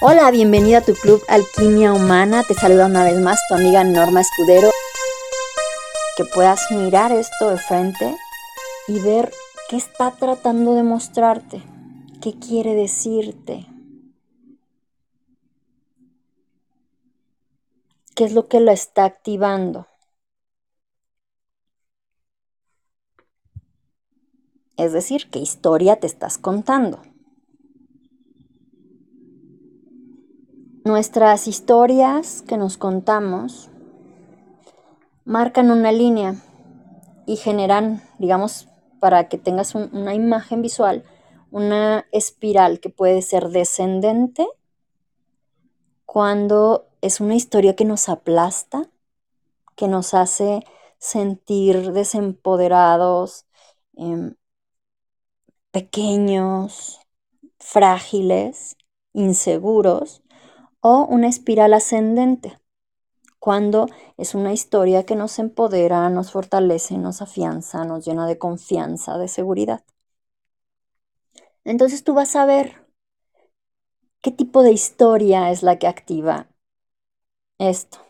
Hola, bienvenida a tu club Alquimia Humana. Te saluda una vez más tu amiga Norma Escudero. Que puedas mirar esto de frente y ver qué está tratando de mostrarte, qué quiere decirte, qué es lo que lo está activando. Es decir, qué historia te estás contando. Nuestras historias que nos contamos marcan una línea y generan, digamos, para que tengas una imagen visual, una espiral que puede ser descendente cuando es una historia que nos aplasta, que nos hace sentir desempoderados, em, pequeños, frágiles, inseguros, o una espiral ascendente, cuando es una historia que nos empodera, nos fortalece, nos afianza, nos llena de confianza, de seguridad. Entonces tú vas a ver qué tipo de historia es la que activa esto.